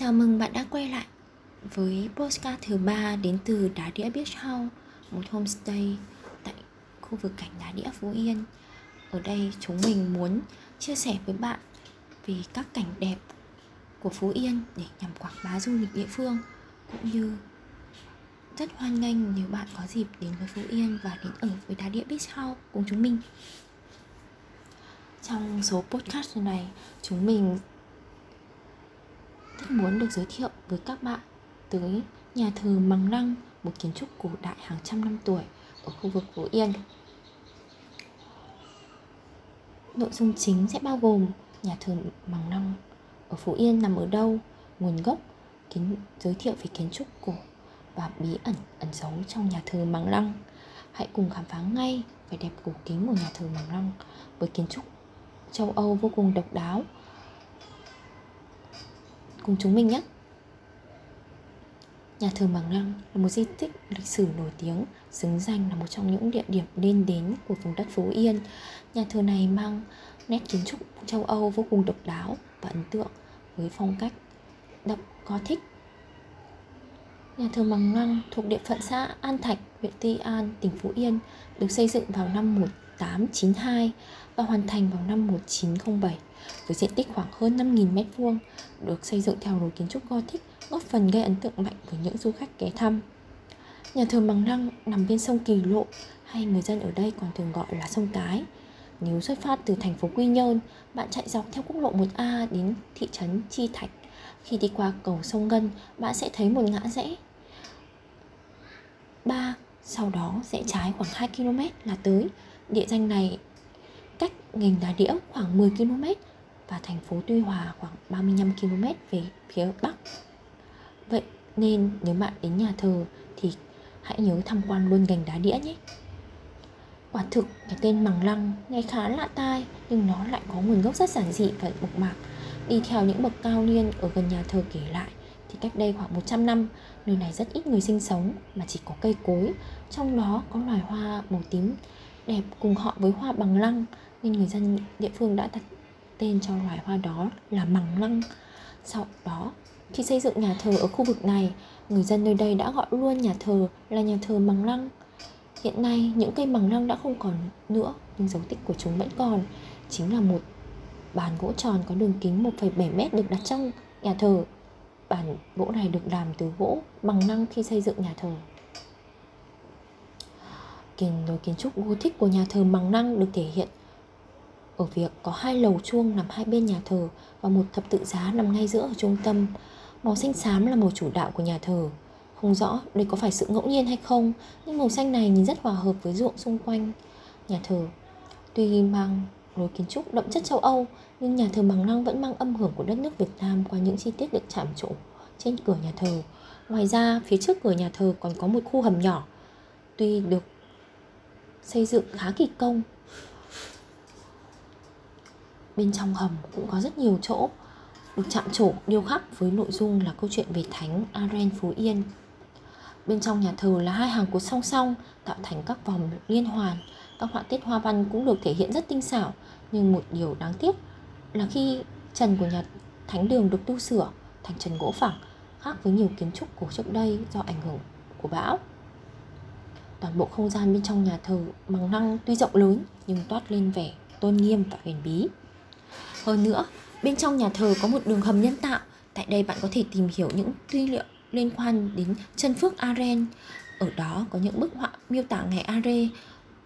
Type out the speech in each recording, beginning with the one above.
Chào mừng bạn đã quay lại với postcard thứ ba đến từ Đá Đĩa Beach House, một homestay tại khu vực cảnh Đá Đĩa Phú Yên. Ở đây chúng mình muốn chia sẻ với bạn về các cảnh đẹp của Phú Yên để nhằm quảng bá du lịch địa phương cũng như rất hoan nghênh nếu bạn có dịp đến với Phú Yên và đến ở với Đá Đĩa Beach House cùng chúng mình. Trong số podcast này, chúng mình rất muốn được giới thiệu với các bạn tới nhà thờ Mằng Lăng, một kiến trúc cổ đại hàng trăm năm tuổi ở khu vực Phú Yên. Nội dung chính sẽ bao gồm nhà thờ Mằng Lăng ở Phú Yên nằm ở đâu, nguồn gốc, kiến giới thiệu về kiến trúc cổ và bí ẩn ẩn giấu trong nhà thờ Mằng Lăng. Hãy cùng khám phá ngay vẻ đẹp cổ kính của nhà thờ Mằng Lăng với kiến trúc châu Âu vô cùng độc đáo cùng chúng mình nhé Nhà thờ bằng Lăng là một di tích lịch sử nổi tiếng, xứng danh là một trong những địa điểm nên đến của vùng đất Phú Yên. Nhà thờ này mang nét kiến trúc châu Âu vô cùng độc đáo và ấn tượng với phong cách đậm Gothic. Nhà thờ bằng Lăng thuộc địa phận xã An Thạch, huyện tuy An, tỉnh Phú Yên, được xây dựng vào năm 1892 và hoàn thành vào năm 1907 với diện tích khoảng hơn 5.000 m2, được xây dựng theo lối kiến trúc Gothic, góp phần gây ấn tượng mạnh với những du khách ghé thăm. Nhà thờ Bằng Lăng nằm bên sông Kỳ Lộ, hay người dân ở đây còn thường gọi là sông Cái. Nếu xuất phát từ thành phố Quy Nhơn, bạn chạy dọc theo quốc lộ 1A đến thị trấn Chi Thạch. Khi đi qua cầu sông Ngân, bạn sẽ thấy một ngã rẽ. 3. Sau đó rẽ trái khoảng 2 km là tới. Địa danh này cách ngành đá đĩa khoảng 10 km và thành phố Tuy Hòa khoảng 35 km về phía Bắc. Vậy nên nếu bạn đến nhà thờ thì hãy nhớ tham quan luôn gành đá đĩa nhé. Quả thực cái tên Mằng Lăng nghe khá lạ tai nhưng nó lại có nguồn gốc rất giản dị và mộc mạc. Đi theo những bậc cao niên ở gần nhà thờ kể lại thì cách đây khoảng 100 năm nơi này rất ít người sinh sống mà chỉ có cây cối, trong đó có loài hoa màu tím đẹp cùng họ với hoa bằng lăng nên người dân địa phương đã đặt tên cho loài hoa đó là bằng lăng. Sau đó khi xây dựng nhà thờ ở khu vực này người dân nơi đây đã gọi luôn nhà thờ là nhà thờ bằng lăng. Hiện nay những cây bằng lăng đã không còn nữa nhưng dấu tích của chúng vẫn còn. Chính là một bàn gỗ tròn có đường kính 1,7 mét được đặt trong nhà thờ. Bàn gỗ này được làm từ gỗ bằng lăng khi xây dựng nhà thờ kiến đối kiến trúc Gothic của nhà thờ bằng năng được thể hiện ở việc có hai lầu chuông nằm hai bên nhà thờ và một thập tự giá nằm ngay giữa ở trung tâm. Màu xanh xám là màu chủ đạo của nhà thờ. Không rõ đây có phải sự ngẫu nhiên hay không, nhưng màu xanh này nhìn rất hòa hợp với ruộng xung quanh nhà thờ. Tuy mang lối kiến trúc đậm chất châu Âu, nhưng nhà thờ bằng năng vẫn mang âm hưởng của đất nước Việt Nam qua những chi tiết được chạm trổ trên cửa nhà thờ. Ngoài ra, phía trước cửa nhà thờ còn có một khu hầm nhỏ. Tuy được xây dựng khá kỳ công bên trong hầm cũng có rất nhiều chỗ được chạm trổ điêu khắc với nội dung là câu chuyện về thánh Aren Phú Yên. Bên trong nhà thờ là hai hàng cột song song tạo thành các vòng liên hoàn. Các họa tiết hoa văn cũng được thể hiện rất tinh xảo, nhưng một điều đáng tiếc là khi trần của nhà thánh đường được tu sửa thành trần gỗ phẳng khác với nhiều kiến trúc cổ trước đây do ảnh hưởng của bão. Toàn bộ không gian bên trong nhà thờ bằng năng tuy rộng lớn nhưng toát lên vẻ tôn nghiêm và huyền bí. Hơn nữa, bên trong nhà thờ có một đường hầm nhân tạo. Tại đây bạn có thể tìm hiểu những tư liệu liên quan đến chân phước Aren. Ở đó có những bức họa miêu tả ngày Are,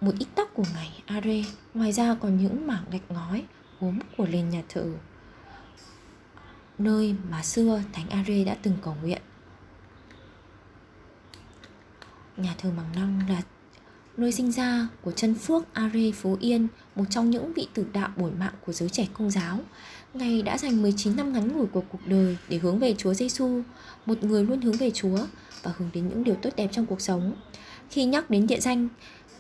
một ít tóc của ngày Are. Ngoài ra còn những mảng gạch ngói, gốm của nền nhà thờ. Nơi mà xưa Thánh Are đã từng cầu nguyện. Nhà thờ Mằng Năng là nơi sinh ra của chân Phước Are Phú Yên, một trong những vị tử đạo bổn mạng của giới trẻ công giáo. Ngài đã dành 19 năm ngắn ngủi của cuộc đời để hướng về Chúa Giêsu, một người luôn hướng về Chúa và hướng đến những điều tốt đẹp trong cuộc sống. Khi nhắc đến địa danh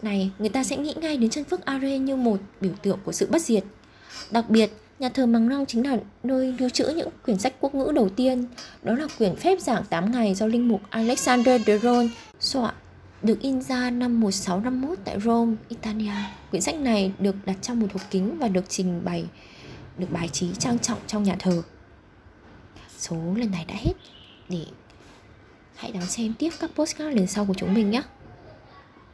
này, người ta sẽ nghĩ ngay đến chân Phước Are như một biểu tượng của sự bất diệt. Đặc biệt, nhà thờ Mằng Long chính là nơi lưu trữ những quyển sách quốc ngữ đầu tiên. Đó là quyển phép giảng 8 ngày do linh mục Alexander de Ron soạn được in ra năm 1651 tại Rome, Italia. Quyển sách này được đặt trong một hộp kính và được trình bày được bài trí trang trọng trong nhà thờ. số lần này đã hết để hãy đón xem tiếp các postcard lần sau của chúng mình nhé